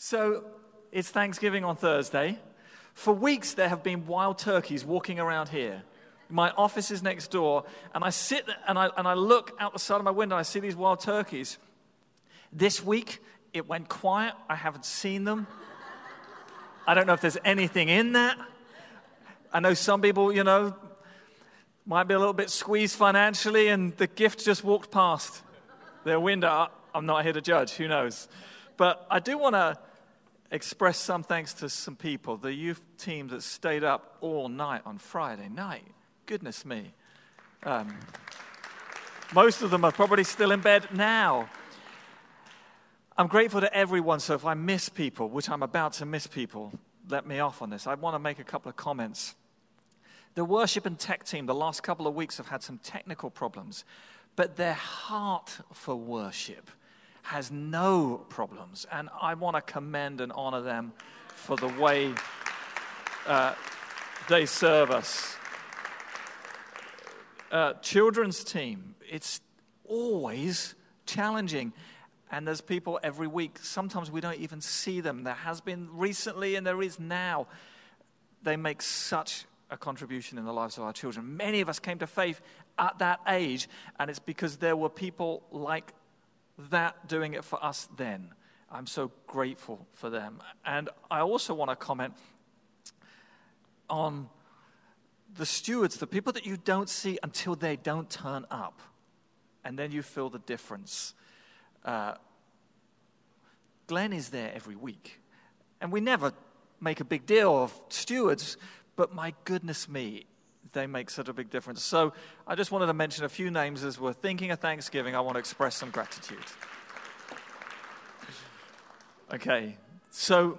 So it's Thanksgiving on Thursday. For weeks, there have been wild turkeys walking around here. My office is next door, and I sit and I, and I look out the side of my window, and I see these wild turkeys. This week, it went quiet. I haven't seen them. I don't know if there's anything in that. I know some people, you know, might be a little bit squeezed financially, and the gift just walked past their window. I'm not here to judge, who knows? But I do want to express some thanks to some people, the youth team that stayed up all night on Friday night. Goodness me. Um, most of them are probably still in bed now. I'm grateful to everyone, so if I miss people, which I'm about to miss people, let me off on this. I want to make a couple of comments. The worship and tech team, the last couple of weeks, have had some technical problems, but their heart for worship has no problems. And I want to commend and honor them for the way uh, they serve us. Uh, children's team, it's always challenging. And there's people every week. Sometimes we don't even see them. There has been recently and there is now. They make such a contribution in the lives of our children. Many of us came to faith at that age, and it's because there were people like that doing it for us then. I'm so grateful for them. And I also want to comment on the stewards, the people that you don't see until they don't turn up. And then you feel the difference. Uh, Glenn is there every week. And we never make a big deal of stewards, but my goodness me, they make such a big difference. So I just wanted to mention a few names as we're thinking of Thanksgiving. I want to express some gratitude. Okay, so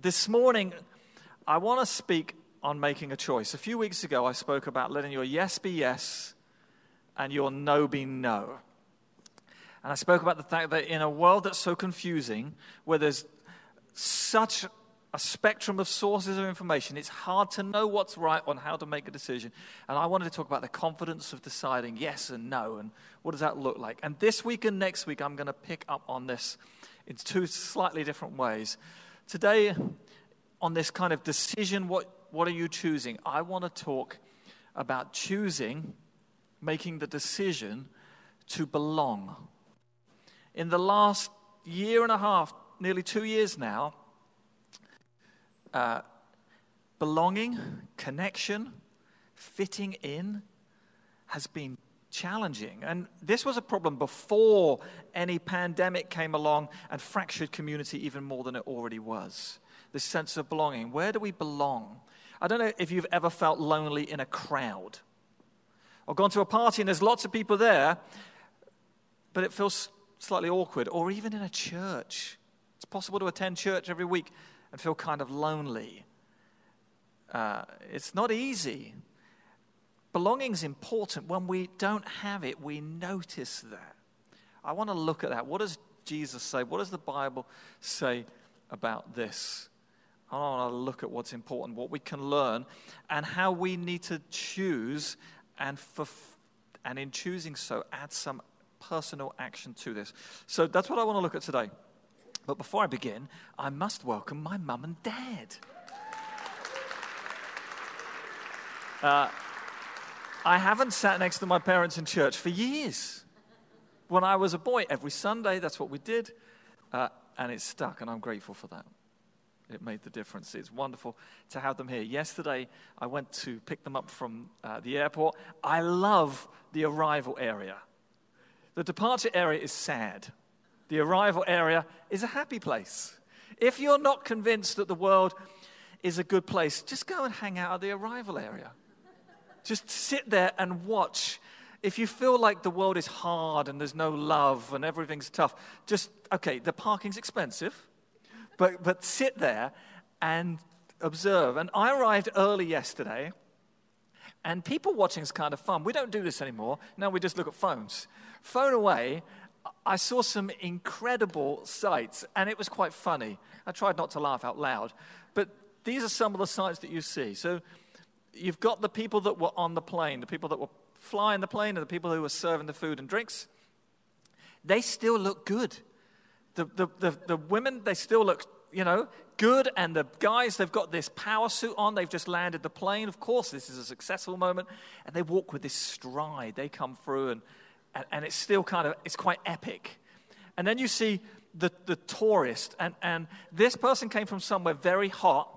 this morning, I want to speak on making a choice. A few weeks ago, I spoke about letting your yes be yes and your no be no. And I spoke about the fact that in a world that's so confusing, where there's such a spectrum of sources of information. It's hard to know what's right on how to make a decision. And I wanted to talk about the confidence of deciding yes and no, and what does that look like. And this week and next week, I'm going to pick up on this in two slightly different ways. Today, on this kind of decision, what, what are you choosing? I want to talk about choosing, making the decision to belong. In the last year and a half, nearly two years now, uh, belonging, connection, fitting in has been challenging. And this was a problem before any pandemic came along and fractured community even more than it already was. This sense of belonging. Where do we belong? I don't know if you've ever felt lonely in a crowd or gone to a party and there's lots of people there, but it feels slightly awkward, or even in a church. It's possible to attend church every week and feel kind of lonely. Uh, it's not easy. Belonging is important. When we don't have it, we notice that. I want to look at that. What does Jesus say? What does the Bible say about this? I want to look at what's important, what we can learn, and how we need to choose, and, for, and in choosing so, add some personal action to this. So that's what I want to look at today. But before I begin, I must welcome my mum and dad. Uh, I haven't sat next to my parents in church for years. When I was a boy, every Sunday, that's what we did. Uh, and it stuck, and I'm grateful for that. It made the difference. It's wonderful to have them here. Yesterday, I went to pick them up from uh, the airport. I love the arrival area. The departure area is sad the arrival area is a happy place. If you're not convinced that the world is a good place, just go and hang out at the arrival area. Just sit there and watch. If you feel like the world is hard and there's no love and everything's tough, just, okay, the parking's expensive, but, but sit there and observe. And I arrived early yesterday, and people watching is kind of fun. We don't do this anymore. Now we just look at phones. Phone away I saw some incredible sights, and it was quite funny. I tried not to laugh out loud, but these are some of the sights that you see. So you've got the people that were on the plane, the people that were flying the plane, and the people who were serving the food and drinks. They still look good. The, the, the, the women, they still look you know, good. And the guys, they've got this power suit on. They've just landed the plane. Of course, this is a successful moment. And they walk with this stride. They come through, and, and, and it's still kind of, it's quite epic. And then you see the, the tourist, and, and this person came from somewhere very hot,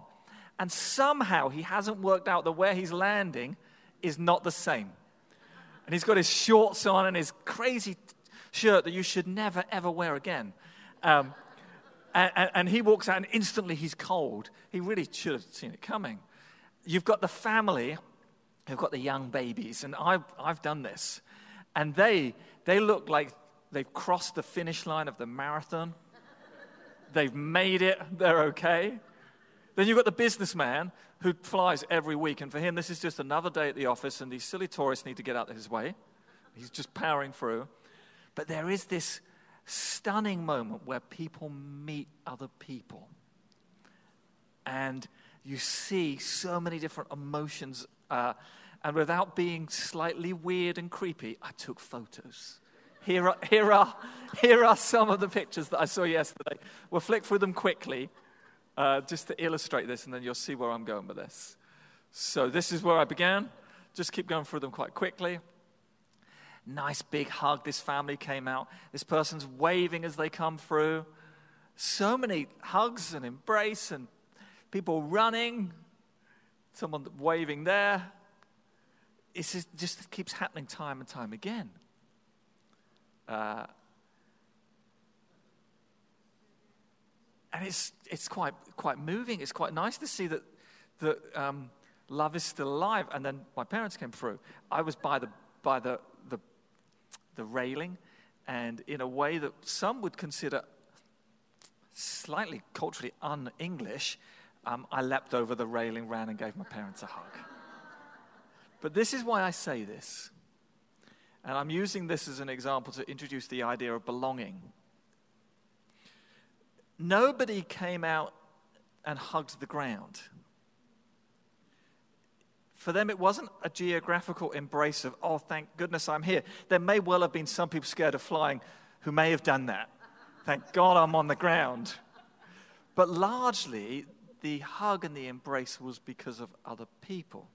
and somehow he hasn't worked out that where he's landing is not the same. And he's got his shorts on and his crazy shirt that you should never, ever wear again. Um, and, and, he walks out, and instantly he's cold. He really should have seen it coming. You've got the family who've got the young babies, and I've, I've done this. And they, they look like they've crossed the finish line of the marathon. They've made it, they're okay. Then you've got the businessman who flies every week, and for him, this is just another day at the office, and these silly tourists need to get out of his way. He's just powering through. But there is this stunning moment where people meet other people. And you see so many different emotions. Uh, and without being slightly weird and creepy, I took photos. Here are, here, are, here are some of the pictures that I saw yesterday. We'll flick through them quickly uh, just to illustrate this, and then you'll see where I'm going with this. So, this is where I began. Just keep going through them quite quickly. Nice big hug. This family came out. This person's waving as they come through. So many hugs and embrace, and people running. Someone waving there. It just, just keeps happening time and time again. Uh, and it's, it's quite, quite moving. It's quite nice to see that, that um, love is still alive. And then my parents came through. I was by the, by the, the, the railing, and in a way that some would consider slightly culturally un English, um, I leapt over the railing, ran, and gave my parents a hug. But this is why I say this. And I'm using this as an example to introduce the idea of belonging. Nobody came out and hugged the ground. For them, it wasn't a geographical embrace of, oh, thank goodness I'm here. There may well have been some people scared of flying who may have done that. Thank God I'm on the ground. But largely, the hug and the embrace was because of other people.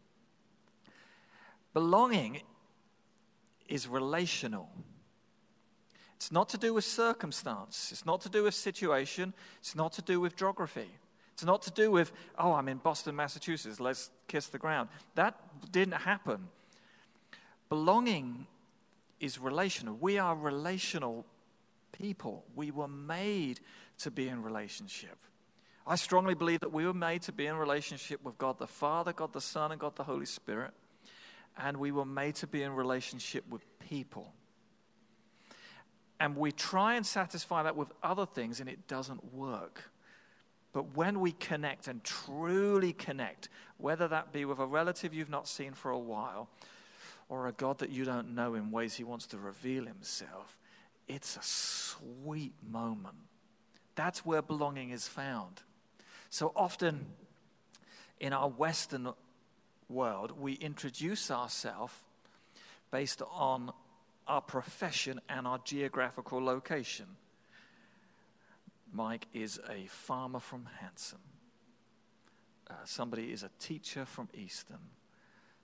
Belonging is relational. It's not to do with circumstance. It's not to do with situation. It's not to do with geography. It's not to do with, oh, I'm in Boston, Massachusetts, let's kiss the ground. That didn't happen. Belonging is relational. We are relational people. We were made to be in relationship. I strongly believe that we were made to be in relationship with God the Father, God the Son, and God the Holy Spirit and we were made to be in relationship with people. And we try and satisfy that with other things, and it doesn't work. But when we connect and truly connect, whether that be with a relative you've not seen for a while or a God that you don't know in ways He wants to reveal Himself, it's a sweet moment. That's where belonging is found. So often in our Western world, we introduce ourselves based on our profession and our geographical location. Mike is a farmer from Hanson. Uh, somebody is a teacher from Easton.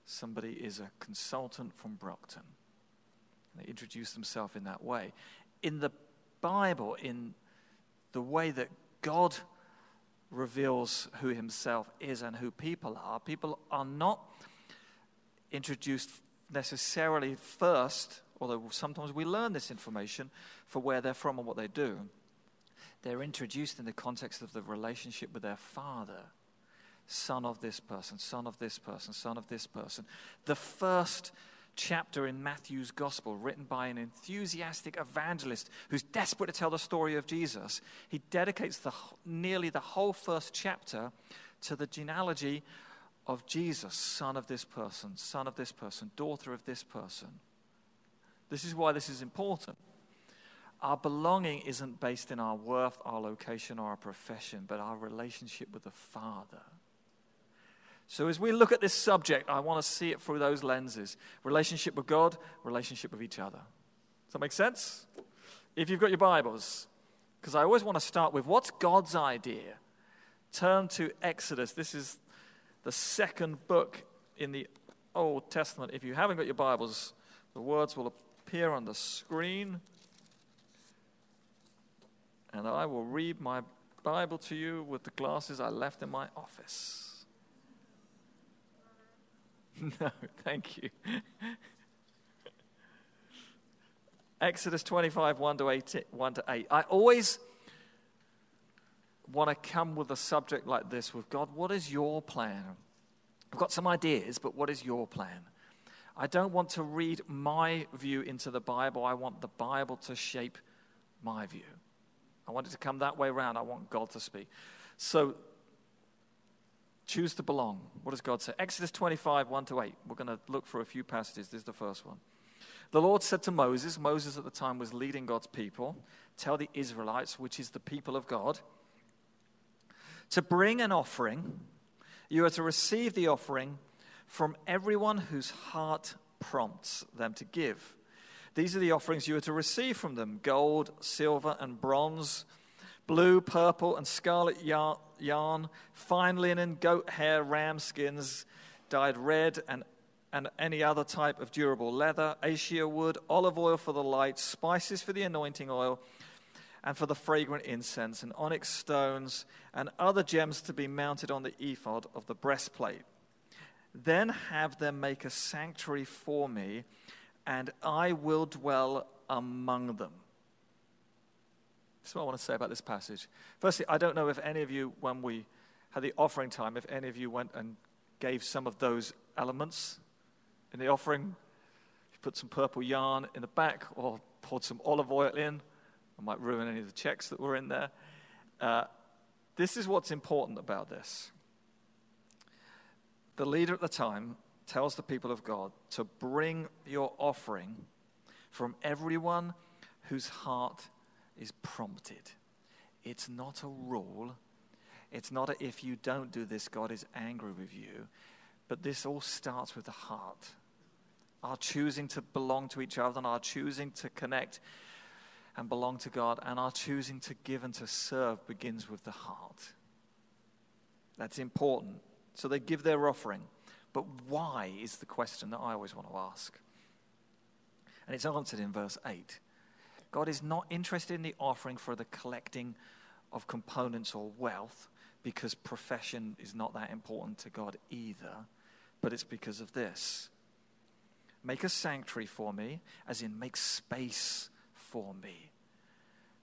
Somebody is a consultant from Brockton. They introduce themselves in that way. In the Bible, in the way that God reveals who himself is and who people are. People are not introduced necessarily first, although sometimes we learn this information for where they're from and what they do. They're introduced in the context of the relationship with their father. Son of this person, son of this person, son of this person. The first chapter in Matthew's gospel, written by an enthusiastic evangelist who's desperate to tell the story of Jesus. He dedicates the, nearly the whole first chapter to the genealogy of Jesus, son of this person, son of this person, daughter of this person. This is why this is important. Our belonging isn't based in our worth, our location, or our profession, but our relationship with the Father. So, as we look at this subject, I want to see it through those lenses relationship with God, relationship with each other. Does that make sense? If you've got your Bibles, because I always want to start with what's God's idea turn to Exodus. This is the second book in the Old Testament. If you haven't got your Bibles, the words will appear on the screen. And I will read my Bible to you with the glasses I left in my office. No, thank you. Exodus 25, 1 to, 8, 1 to 8. I always want to come with a subject like this with God, what is your plan? I've got some ideas, but what is your plan? I don't want to read my view into the Bible. I want the Bible to shape my view. I want it to come that way around. I want God to speak. So choose to belong. What does God say? Exodus 25, 1 to 8. We're going to look for a few passages. This is the first one. The Lord said to Moses, Moses at the time was leading God's people, tell the Israelites, which is the people of God, to bring an offering. You are to receive the offering from everyone whose heart prompts them to give. These are the offerings you are to receive from them gold, silver, and bronze, blue, purple, and scarlet yarn, fine linen, goat hair, ram skins, dyed red, and, and any other type of durable leather, acacia wood, olive oil for the light, spices for the anointing oil, and for the fragrant incense, and onyx stones, and other gems to be mounted on the ephod of the breastplate. Then have them make a sanctuary for me and I will dwell among them. That's what I want to say about this passage. Firstly, I don't know if any of you, when we had the offering time, if any of you went and gave some of those elements in the offering. You put some purple yarn in the back or poured some olive oil in. I might ruin any of the checks that were in there. Uh, this is what's important about this. The leader at the time tells the people of God to bring your offering from everyone whose heart is prompted. It's not a rule. It's not a, if you don't do this, God is angry with you. But this all starts with the heart. Our choosing to belong to each other and our choosing to connect and belong to God and our choosing to give and to serve begins with the heart. That's important. So they give their offering. But why is the question that I always want to ask. And it's answered in verse 8. God is not interested in the offering for the collecting of components or wealth because profession is not that important to God either, but it's because of this. Make a sanctuary for me, as in make space for me,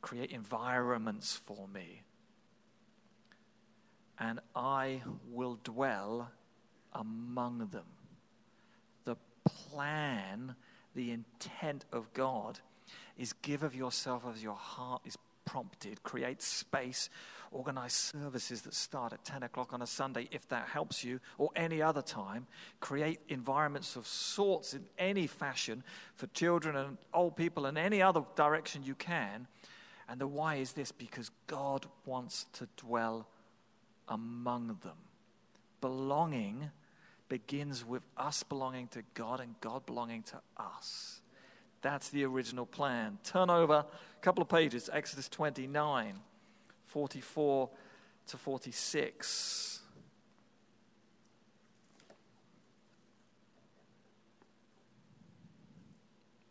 create environments for me, and I will dwell among them. The plan, the intent of God is give of yourself as your heart is prompted. Create space, organize services that start at 10 o'clock on a Sunday if that helps you, or any other time. Create environments of sorts in any fashion for children and old people in any other direction you can. And the why is this because God wants to dwell among them. Belonging begins with us belonging to God and God belonging to us. That's the original plan. Turn over a couple of pages, Exodus 29, 44 to 46.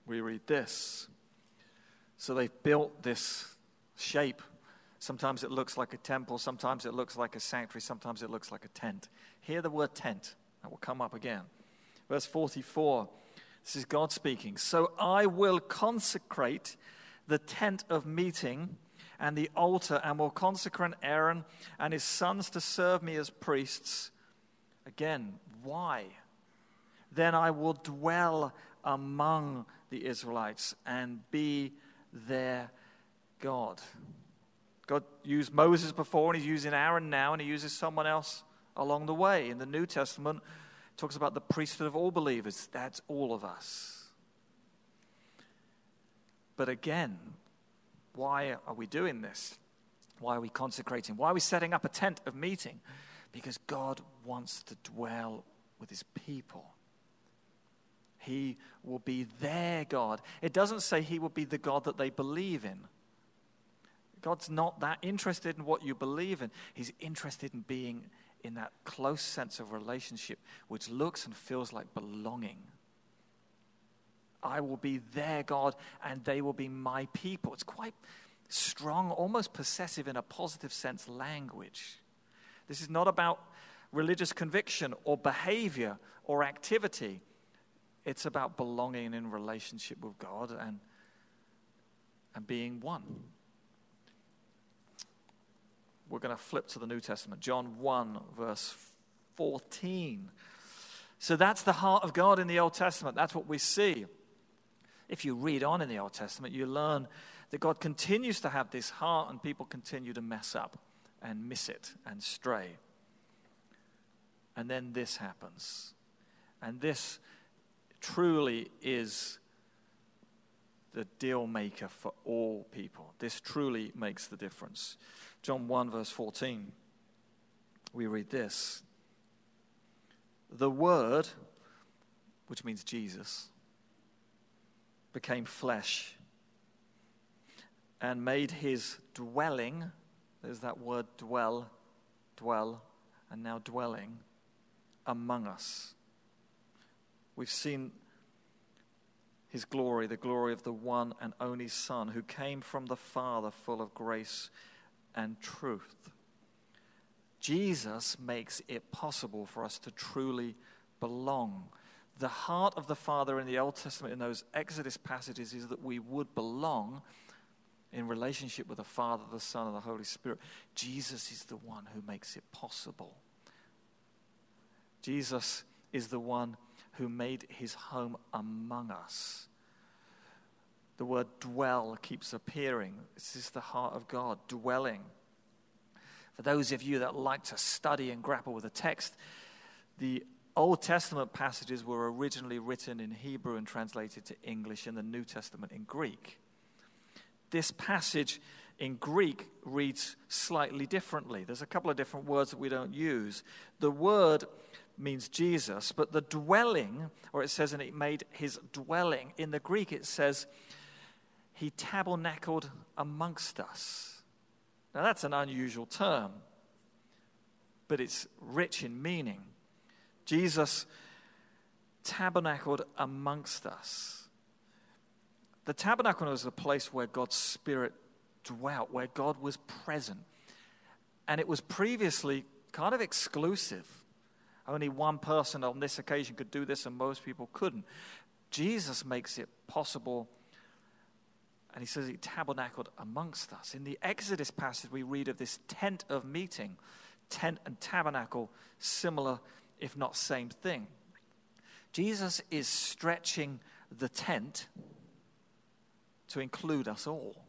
We read this. So they've built this shape. Sometimes it looks like a temple, sometimes it looks like a sanctuary, sometimes it looks like a tent. Hear the word tent. That will come up again. Verse 44. This is God speaking. So I will consecrate the tent of meeting and the altar, and will consecrate Aaron and his sons to serve me as priests. Again, why? Then I will dwell among the Israelites and be their God. God used Moses before, and he's using Aaron now, and he uses someone else along the way. In the New Testament, talks about the priesthood of all believers. That's all of us. But again, why are we doing this? Why are we consecrating? Why are we setting up a tent of meeting? Because God wants to dwell with his people. He will be their God. It doesn't say he will be the God that they believe in. God's not that interested in what you believe in. He's interested in being in that close sense of relationship which looks and feels like belonging. I will be their God and they will be my people. It's quite strong, almost possessive in a positive sense language. This is not about religious conviction or behavior or activity. It's about belonging in relationship with God and, and being one. We're going to flip to the New Testament, John 1, verse 14. So that's the heart of God in the Old Testament. That's what we see. If you read on in the Old Testament, you learn that God continues to have this heart and people continue to mess up and miss it and stray. And then this happens. And this truly is the deal maker for all people. This truly makes the difference. John 1, verse 14, we read this The Word, which means Jesus, became flesh and made his dwelling, there's that word dwell, dwell, and now dwelling among us. We've seen his glory, the glory of the one and only Son who came from the Father, full of grace and truth. Jesus makes it possible for us to truly belong. The heart of the Father in the Old Testament, in those Exodus passages, is that we would belong in relationship with the Father, the Son, and the Holy Spirit. Jesus is the one who makes it possible. Jesus is the one who made his home among us. The word dwell keeps appearing. This is the heart of God, dwelling. For those of you that like to study and grapple with the text, the Old Testament passages were originally written in Hebrew and translated to English, and the New Testament in Greek. This passage in Greek reads slightly differently. There's a couple of different words that we don't use. The word means Jesus, but the dwelling, or it says, and it made his dwelling, in the Greek it says, he tabernacled amongst us. Now that's an unusual term, but it's rich in meaning. Jesus tabernacled amongst us. The tabernacle was a place where God's Spirit dwelt, where God was present. And it was previously kind of exclusive. Only one person on this occasion could do this, and most people couldn't. Jesus makes it possible, and he says he tabernacled amongst us. In the Exodus passage, we read of this tent of meeting. Tent and tabernacle, similar, if not same thing. Jesus is stretching the tent to include us all.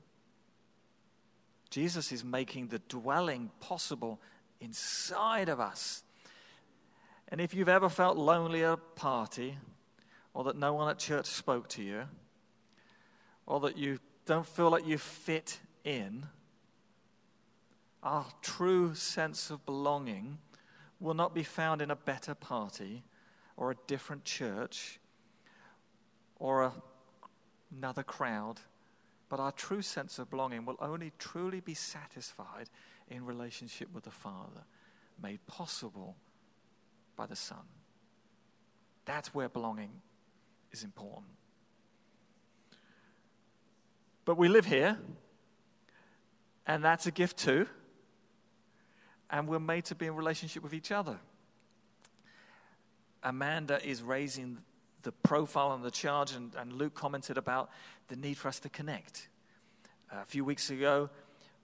Jesus is making the dwelling possible inside of us and if you've ever felt lonely at a party, or that no one at church spoke to you, or that you don't feel like you fit in, our true sense of belonging will not be found in a better party or a different church or a, another crowd, but our true sense of belonging will only truly be satisfied in relationship with the Father, made possible by the Son. That's where belonging is important. But we live here, and that's a gift too. And we're made to be in relationship with each other. Amanda is raising the profile and the charge, and, and Luke commented about the need for us to connect. A few weeks ago,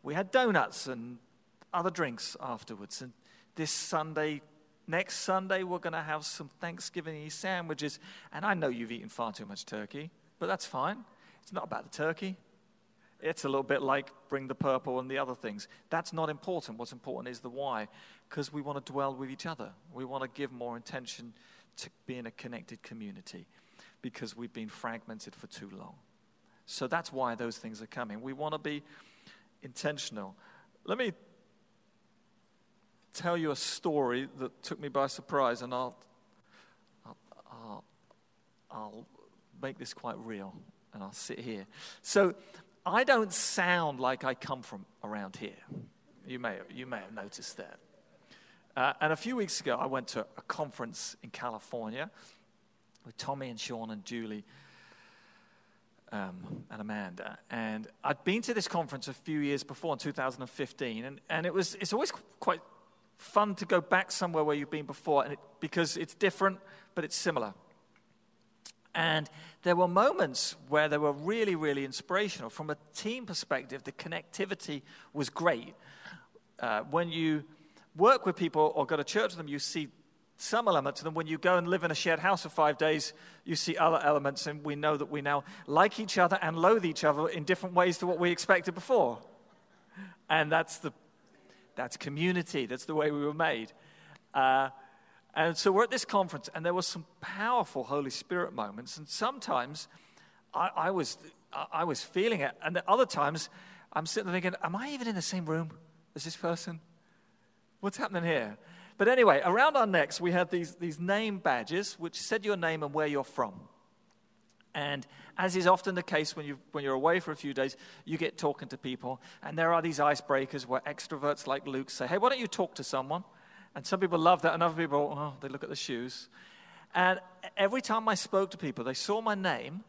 we had donuts and other drinks afterwards. And this Sunday, Next Sunday, we're going to have some Thanksgiving sandwiches. And I know you've eaten far too much turkey, but that's fine. It's not about the turkey. It's a little bit like bring the purple and the other things. That's not important. What's important is the why, because we want to dwell with each other. We want to give more attention to being a connected community because we've been fragmented for too long. So that's why those things are coming. We want to be intentional. Let me tell you a story that took me by surprise, and I'll, I'll, I'll, I'll make this quite real, and I'll sit here. So, I don't sound like I come from around here. You may, you may have noticed that. Uh, and a few weeks ago, I went to a conference in California with Tommy and Sean and Julie um, and Amanda. And I'd been to this conference a few years before in 2015, and, and it was, it's always quite fun to go back somewhere where you've been before and it, because it's different, but it's similar. And there were moments where they were really, really inspirational. From a team perspective, the connectivity was great. Uh, when you work with people or go to church with them, you see some elements of them. When you go and live in a shared house for five days, you see other elements, and we know that we now like each other and loathe each other in different ways to what we expected before. And that's the that's community. That's the way we were made. Uh, and so we're at this conference, and there were some powerful Holy Spirit moments. And sometimes I, I was, I was feeling it. And at other times, I'm sitting there thinking, Am I even in the same room as this person? What's happening here? But anyway, around our necks, we had these, these name badges which said your name and where you're from. And as is often the case when, you, when you're away for a few days, you get talking to people. And there are these icebreakers where extroverts like Luke say, Hey, why don't you talk to someone? And some people love that, and other people, oh, they look at the shoes. And every time I spoke to people, they saw my name,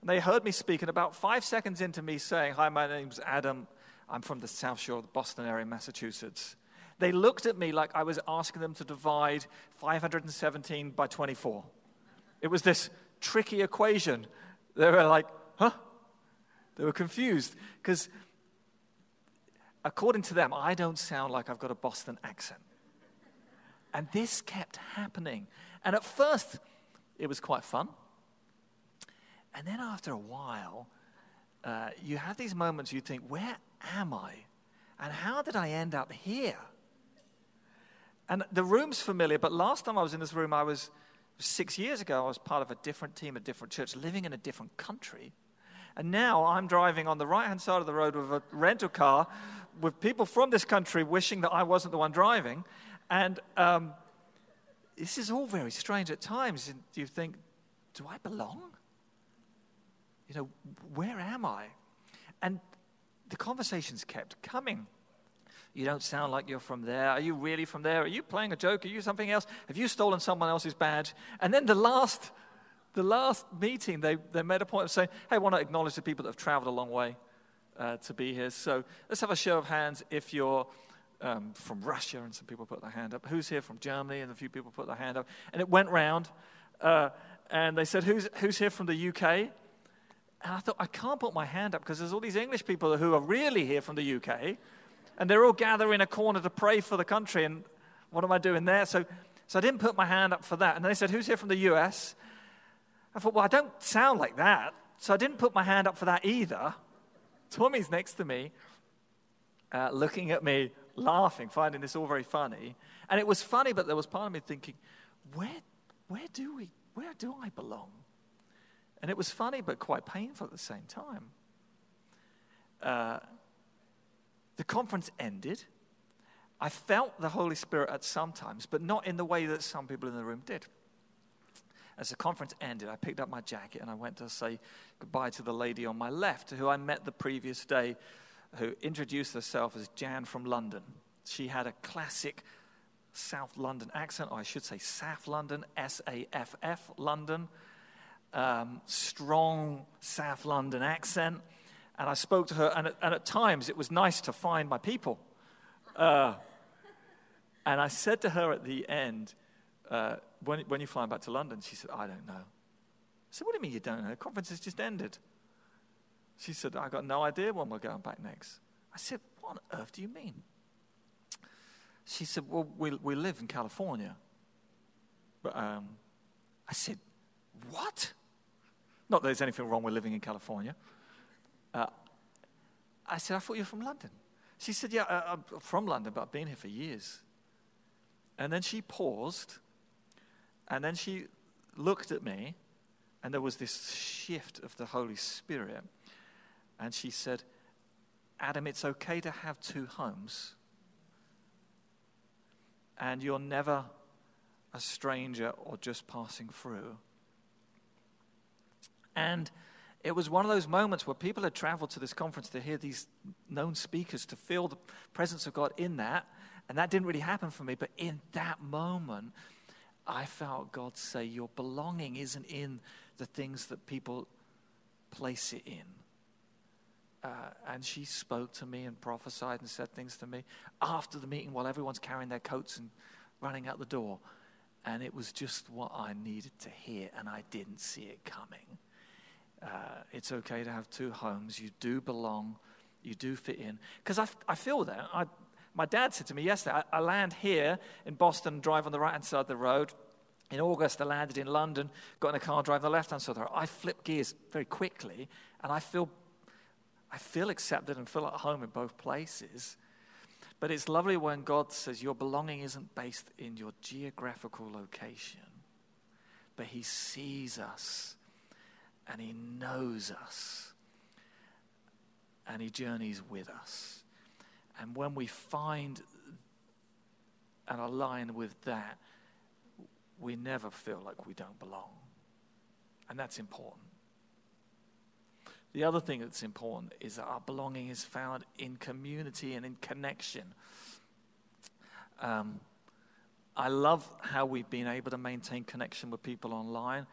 and they heard me speak. And about five seconds into me saying, Hi, my name's Adam, I'm from the South Shore of the Boston area, Massachusetts, they looked at me like I was asking them to divide 517 by 24. It was this tricky equation. They were like, huh? They were confused because, according to them, I don't sound like I've got a Boston accent. And this kept happening. And at first, it was quite fun. And then after a while, uh, you have these moments you think, where am I? And how did I end up here? And the room's familiar, but last time I was in this room, I was six years ago, I was part of a different team, a different church, living in a different country. And now I'm driving on the right hand side of the road with a rental car with people from this country wishing that I wasn't the one driving. And um, this is all very strange at times. And you think, do I belong? You know, where am I? And the conversations kept coming. You don't sound like you're from there. Are you really from there? Are you playing a joke? Are you something else? Have you stolen someone else's badge? And then the last, the last meeting, they, they made a point of saying, hey, I want to acknowledge the people that have traveled a long way uh, to be here. So let's have a show of hands if you're um, from Russia, and some people put their hand up. Who's here from Germany? And a few people put their hand up. And it went round, uh, and they said, who's, who's here from the UK? And I thought, I can't put my hand up because there's all these English people who are really here from the UK, and they're all gathering in a corner to pray for the country. And what am I doing there? So, so I didn't put my hand up for that. And they said, Who's here from the US? I thought, Well, I don't sound like that. So I didn't put my hand up for that either. Tommy's next to me, uh, looking at me laughing, finding this all very funny. And it was funny, but there was part of me thinking, where, where, do, we, where do I belong? And it was funny, but quite painful at the same time. Uh, the conference ended. I felt the Holy Spirit at some times, but not in the way that some people in the room did. As the conference ended, I picked up my jacket and I went to say goodbye to the lady on my left, who I met the previous day who introduced herself as Jan from London. She had a classic South London accent, or I should say South London, S A F F London, um, strong South London accent. And I spoke to her, and at, and at times it was nice to find my people. Uh, and I said to her at the end, uh, when, when you flying back to London? She said, I don't know. I said, What do you mean you don't know? The conference has just ended. She said, I got no idea when we're going back next. I said, What on earth do you mean? She said, Well, we, we live in California. But um, I said, What? Not that there's anything wrong with living in California. Uh, I said, I thought you were from London. She said, Yeah, uh, I'm from London, but I've been here for years. And then she paused, and then she looked at me, and there was this shift of the Holy Spirit. And she said, Adam, it's okay to have two homes. And you're never a stranger or just passing through. And it was one of those moments where people had traveled to this conference to hear these known speakers, to feel the presence of God in that. And that didn't really happen for me. But in that moment, I felt God say, Your belonging isn't in the things that people place it in. Uh, and she spoke to me and prophesied and said things to me after the meeting while everyone's carrying their coats and running out the door. And it was just what I needed to hear, and I didn't see it coming. Uh, it's okay to have two homes. You do belong, you do fit in. Because I, I feel that. I, my dad said to me yesterday, I, I land here in Boston, drive on the right hand side of the road. In August, I landed in London, got in a car, drive on the left hand side of the road. I flip gears very quickly, and I feel, I feel accepted and feel at home in both places. But it's lovely when God says your belonging isn't based in your geographical location, but He sees us and He knows us and He journeys with us. And when we find and align with that, we never feel like we don't belong. And that's important. The other thing that's important is that our belonging is found in community and in connection. Um, I love how we've been able to maintain connection with people online,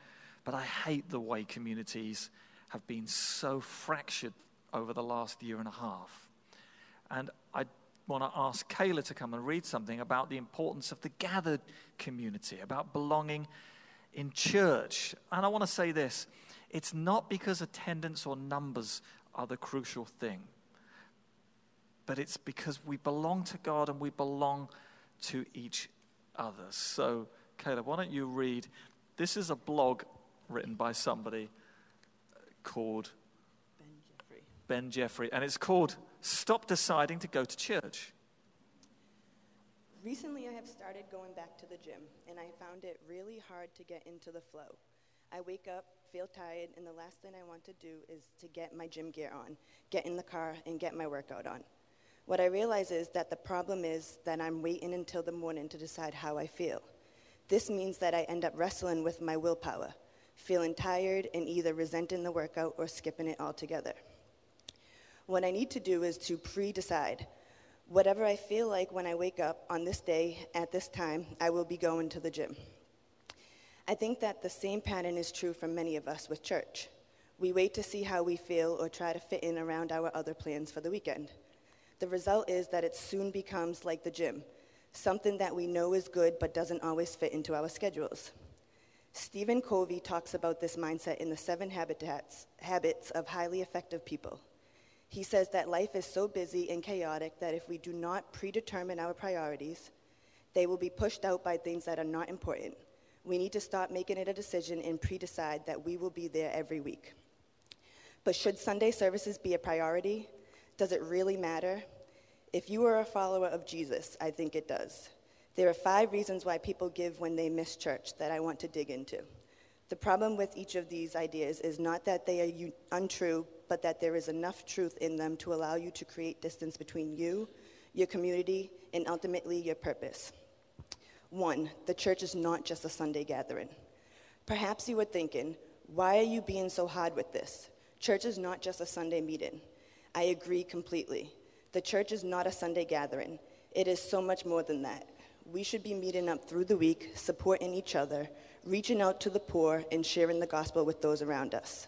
but I hate the way communities have been so fractured over the last year and a half. And I want to ask Kayla to come and read something about the importance of the gathered community, about belonging in church. And I want to say this it's not because attendance or numbers are the crucial thing, but it's because we belong to God and we belong to each other. So, Kayla, why don't you read? This is a blog written by somebody called Ben Jeffrey. Ben Jeffrey, and it's called Stop Deciding to Go to Church. Recently, I have started going back to the gym, and I found it really hard to get into the flow. I wake up, feel tired, and the last thing I want to do is to get my gym gear on, get in the car, and get my workout on. What I realize is that the problem is that I'm waiting until the morning to decide how I feel. This means that I end up wrestling with my willpower, feeling tired and either resenting the workout or skipping it altogether. What I need to do is to pre decide. Whatever I feel like when I wake up on this day at this time, I will be going to the gym. I think that the same pattern is true for many of us with church. We wait to see how we feel or try to fit in around our other plans for the weekend. The result is that it soon becomes like the gym, something that we know is good but doesn't always fit into our schedules. Stephen Covey talks about this mindset in the seven habitats, habits of highly effective people. He says that life is so busy and chaotic that if we do not predetermine our priorities, they will be pushed out by things that are not important. We need to stop making it a decision and pre decide that we will be there every week. But should Sunday services be a priority? Does it really matter? If you are a follower of Jesus, I think it does. There are five reasons why people give when they miss church that I want to dig into. The problem with each of these ideas is not that they are untrue, but that there is enough truth in them to allow you to create distance between you, your community, and ultimately your purpose. One, the church is not just a Sunday gathering. Perhaps you were thinking, why are you being so hard with this? Church is not just a Sunday meeting. I agree completely. The church is not a Sunday gathering, it is so much more than that. We should be meeting up through the week, supporting each other, reaching out to the poor, and sharing the gospel with those around us.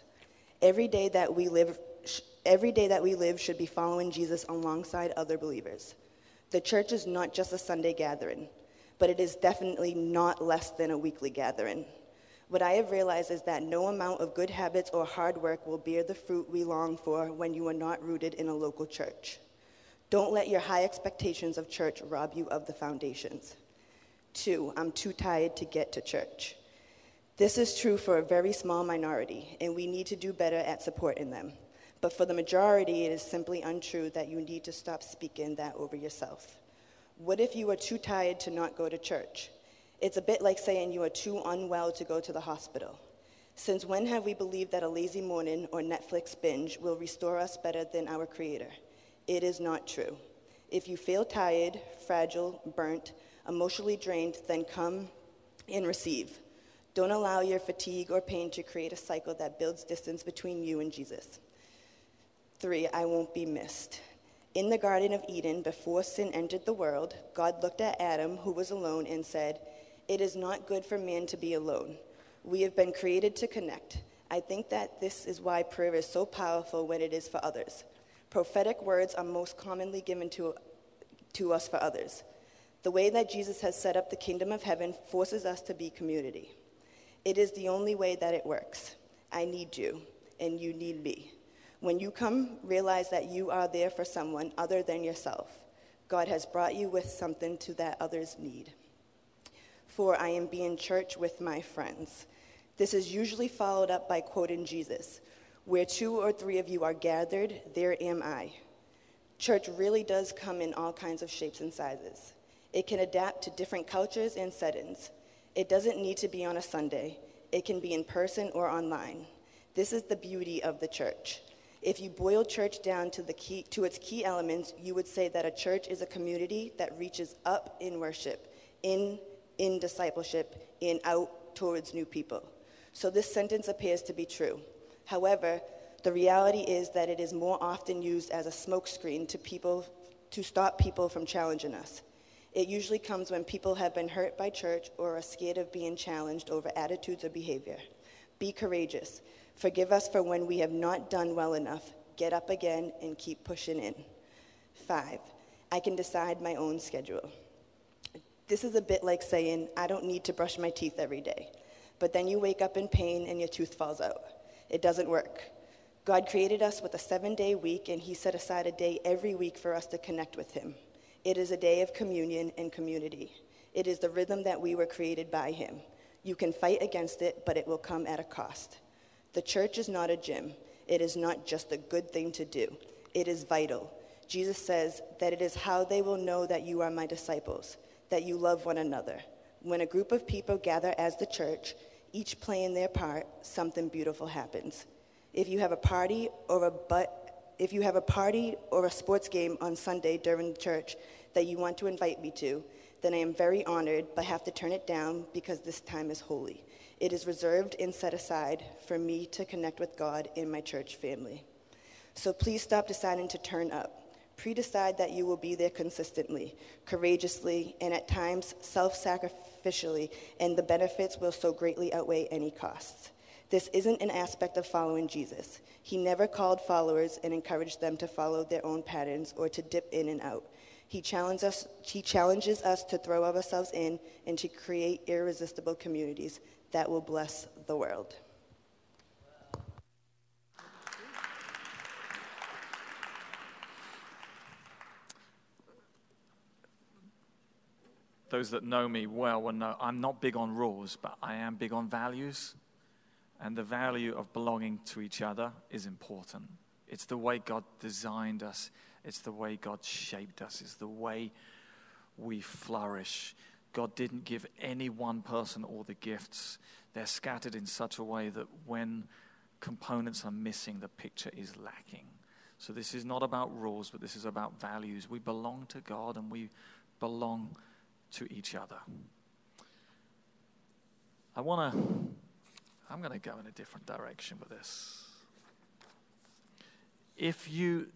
Every day that we live, every day that we live should be following Jesus alongside other believers. The church is not just a Sunday gathering, but it is definitely not less than a weekly gathering. What I have realized is that no amount of good habits or hard work will bear the fruit we long for when you are not rooted in a local church. Don't let your high expectations of church rob you of the foundations. Two, I'm too tired to get to church. This is true for a very small minority, and we need to do better at supporting them. But for the majority, it is simply untrue that you need to stop speaking that over yourself. What if you are too tired to not go to church? It's a bit like saying you are too unwell to go to the hospital. Since when have we believed that a lazy morning or Netflix binge will restore us better than our Creator? It is not true. If you feel tired, fragile, burnt, emotionally drained, then come and receive. Don't allow your fatigue or pain to create a cycle that builds distance between you and Jesus. Three, I won't be missed. In the Garden of Eden, before sin entered the world, God looked at Adam, who was alone, and said, It is not good for man to be alone. We have been created to connect. I think that this is why prayer is so powerful when it is for others. Prophetic words are most commonly given to, to us for others. The way that Jesus has set up the kingdom of heaven forces us to be community. It is the only way that it works. I need you, and you need me. When you come, realize that you are there for someone other than yourself. God has brought you with something to that others need. For I am being church with my friends. This is usually followed up by quoting Jesus Where two or three of you are gathered, there am I. Church really does come in all kinds of shapes and sizes. It can adapt to different cultures and settings. It doesn't need to be on a Sunday, it can be in person or online. This is the beauty of the church. If you boil church down to, the key, to its key elements, you would say that a church is a community that reaches up in worship, in, in discipleship, and out towards new people. So this sentence appears to be true. However, the reality is that it is more often used as a smokescreen to people to stop people from challenging us. It usually comes when people have been hurt by church or are scared of being challenged over attitudes or behavior. Be courageous. Forgive us for when we have not done well enough. Get up again and keep pushing in. Five, I can decide my own schedule. This is a bit like saying, I don't need to brush my teeth every day. But then you wake up in pain and your tooth falls out. It doesn't work. God created us with a seven day week, and He set aside a day every week for us to connect with Him. It is a day of communion and community. It is the rhythm that we were created by Him. You can fight against it, but it will come at a cost. The church is not a gym. It is not just a good thing to do, it is vital. Jesus says that it is how they will know that you are my disciples, that you love one another. When a group of people gather as the church, each playing their part, something beautiful happens. If you have a party or a but if you have a party or a sports game on Sunday during church that you want to invite me to, then I am very honored, but have to turn it down because this time is holy. It is reserved and set aside for me to connect with God in my church family. So please stop deciding to turn up. Pre decide that you will be there consistently, courageously, and at times self sacrificially, and the benefits will so greatly outweigh any costs. This isn't an aspect of following Jesus. He never called followers and encouraged them to follow their own patterns or to dip in and out. He challenges us, he challenges us to throw ourselves in and to create irresistible communities that will bless the world. Those that know me well will know I'm not big on rules, but I am big on values. And the value of belonging to each other is important. It's the way God designed us, it's the way God shaped us, it's the way we flourish. God didn't give any one person all the gifts. They're scattered in such a way that when components are missing, the picture is lacking. So, this is not about rules, but this is about values. We belong to God and we belong to each other. I want to I'm going to go in a different direction with this. If you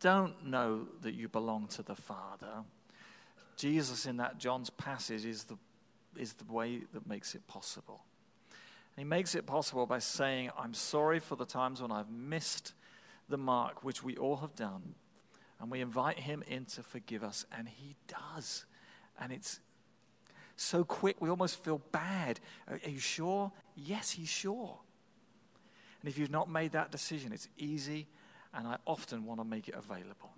don't know that you belong to the Father, Jesus in that John's passage is the, is the way that makes it possible. And he makes it possible by saying, I'm sorry for the times when I've missed the mark, which we all have done. And we invite him in to forgive us, and he does. And it's so quick we almost feel bad. Are, are you sure? Yes, he's sure. And if you've not made that decision, it's easy, and I often want to make it available.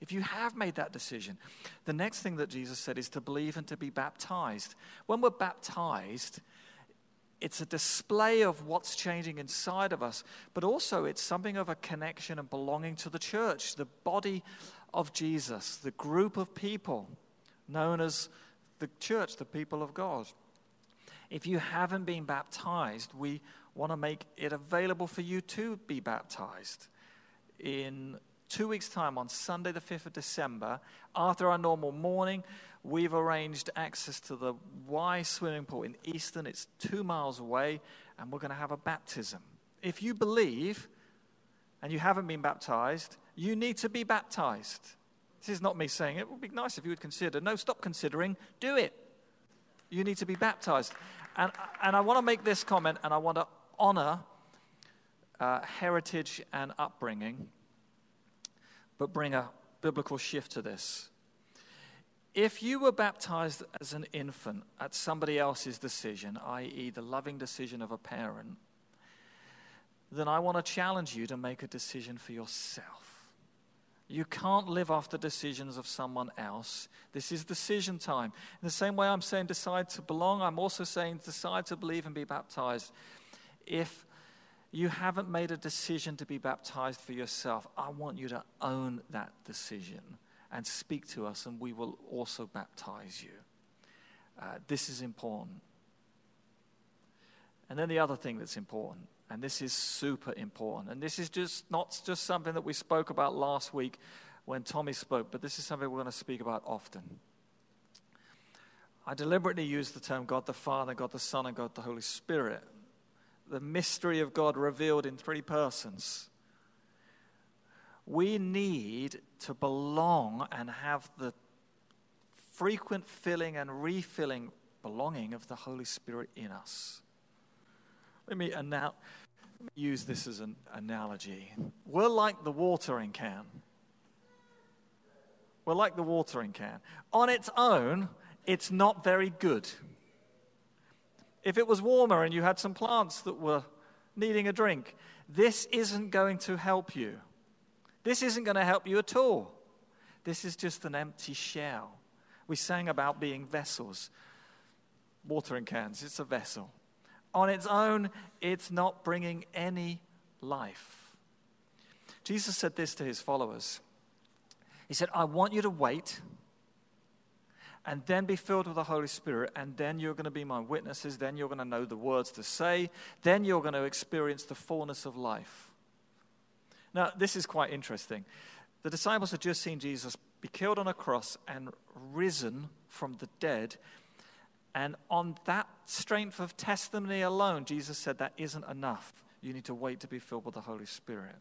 If you have made that decision, the next thing that Jesus said is to believe and to be baptized. When we're baptized, it's a display of what's changing inside of us, but also it's something of a connection and belonging to the church, the body of Jesus, the group of people known as the church, the people of God. If you haven't been baptized, we want to make it available for you to be baptized in two weeks' time on Sunday, the 5th of December, after our normal morning, we've arranged access to the Y swimming pool in Easton. It's two miles away, and we're going to have a baptism. If you believe and you haven't been baptized, you need to be baptized. This is not me saying it would be nice if you would consider. No, stop considering, do it. You need to be baptized. And, and I want to make this comment, and I want to honor uh, heritage and upbringing, but bring a biblical shift to this. If you were baptized as an infant at somebody else's decision, i.e., the loving decision of a parent, then I want to challenge you to make a decision for yourself. You can't live off the decisions of someone else. This is decision time. In the same way I'm saying decide to belong, I'm also saying decide to believe and be baptized. If you haven't made a decision to be baptized for yourself, I want you to own that decision and speak to us, and we will also baptize you. Uh, this is important. And then the other thing that's important and this is super important. And this is just not just something that we spoke about last week when Tommy spoke, but this is something we're going to speak about often. I deliberately use the term God the Father, God the Son, and God the Holy Spirit. The mystery of God revealed in three persons. We need to belong and have the frequent filling and refilling belonging of the Holy Spirit in us. Let me, annou- let me use this as an analogy. We're like the watering can. We're like the watering can. On its own, it's not very good. If it was warmer and you had some plants that were needing a drink, this isn't going to help you. This isn't going to help you at all. This is just an empty shell. We sang about being vessels. Watering cans, it's a vessel on its own, it's not bringing any life. Jesus said this to his followers He said, I want you to wait and then be filled with the Holy Spirit, and then you're going to be my witnesses. Then you're going to know the words to say. Then you're going to experience the fullness of life. Now, this is quite interesting. The disciples had just seen Jesus be killed on a cross and risen from the dead. And on that strength of testimony alone, Jesus said that isn't enough. You need to wait to be filled with the Holy Spirit.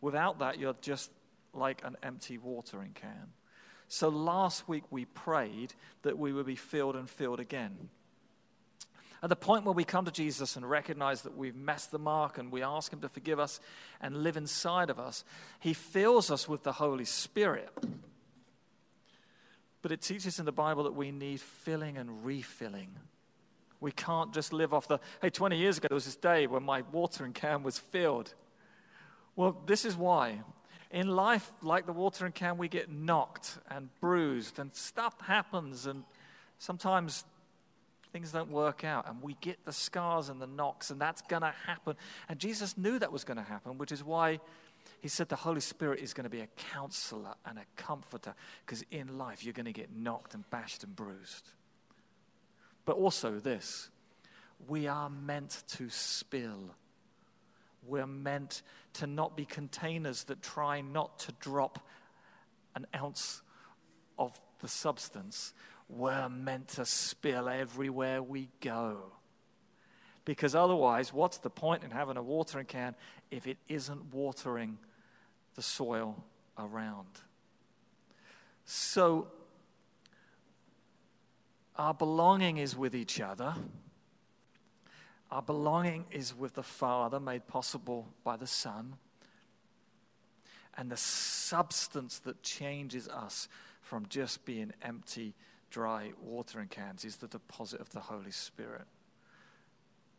Without that, you're just like an empty watering can. So last week we prayed that we would be filled and filled again. At the point where we come to Jesus and recognize that we've messed the mark and we ask Him to forgive us and live inside of us, He fills us with the Holy Spirit. But it teaches in the Bible that we need filling and refilling. We can't just live off the, hey, 20 years ago there was this day when my watering can was filled. Well, this is why. In life, like the watering can, we get knocked and bruised, and stuff happens, and sometimes things don't work out, and we get the scars and the knocks, and that's going to happen. And Jesus knew that was going to happen, which is why he said the Holy Spirit is going to be a counselor and a comforter because in life you're going to get knocked and bashed and bruised. But also, this we are meant to spill. We're meant to not be containers that try not to drop an ounce of the substance. We're meant to spill everywhere we go. Because otherwise, what's the point in having a watering can if it isn't watering the soil around. So, our belonging is with each other. Our belonging is with the Father, made possible by the Son. And the substance that changes us from just being empty, dry watering cans is the deposit of the Holy Spirit.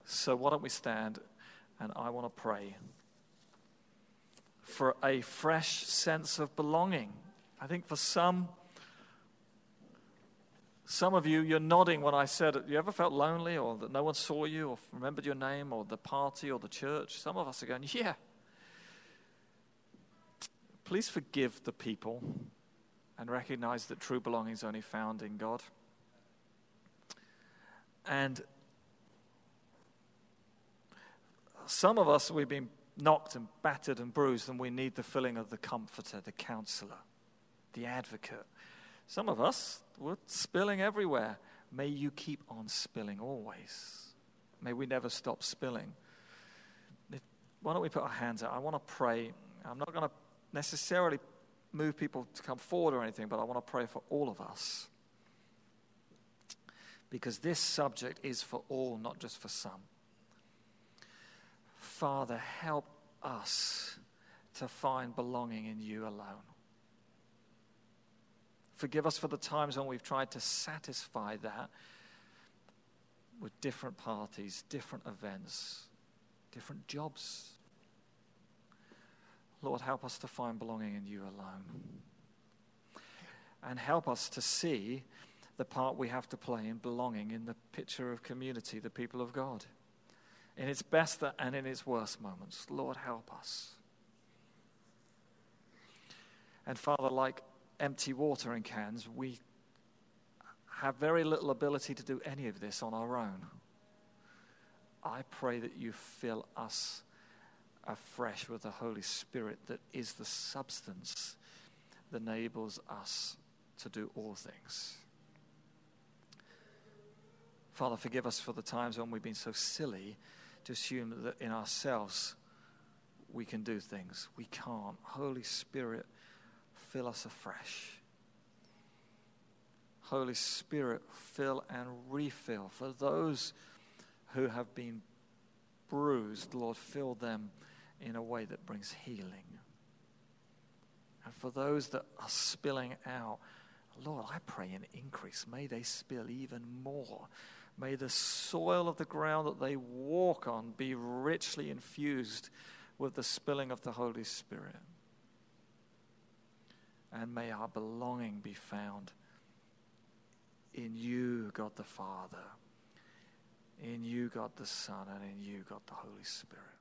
So, why don't we stand and I want to pray for a fresh sense of belonging. I think for some, some of you, you're nodding when I said. You ever felt lonely or that no one saw you or remembered your name or the party or the church? Some of us are going, yeah. Please forgive the people and recognize that true belonging is only found in God. And some of us, we've been knocked and battered and bruised, and we need the filling of the comforter, the counselor, the advocate. Some of us, we're spilling everywhere. May you keep on spilling always. May we never stop spilling. Why don't we put our hands out? I want to pray. I'm not going to necessarily move people to come forward or anything, but I want to pray for all of us. Because this subject is for all, not just for some. Father, help us to find belonging in you alone. Forgive us for the times when we've tried to satisfy that with different parties, different events, different jobs. Lord, help us to find belonging in you alone. And help us to see the part we have to play in belonging in the picture of community, the people of God, in its best and in its worst moments. Lord, help us. And Father, like empty watering cans, we have very little ability to do any of this on our own. I pray that you fill us afresh with the Holy Spirit that is the substance that enables us to do all things. Father, forgive us for the times when we've been so silly to assume that in ourselves we can do things. We can't. Holy Spirit, fill us afresh. Holy Spirit, fill and refill. For those who have been bruised, Lord, fill them in a way that brings healing. And for those that are spilling out, Lord, I pray an increase. May they spill even more. May the soil of the ground that they walk on be richly infused with the spilling of the Holy Spirit. And may our belonging be found in you, God the Father, in you, God the Son, and in you, God the Holy Spirit.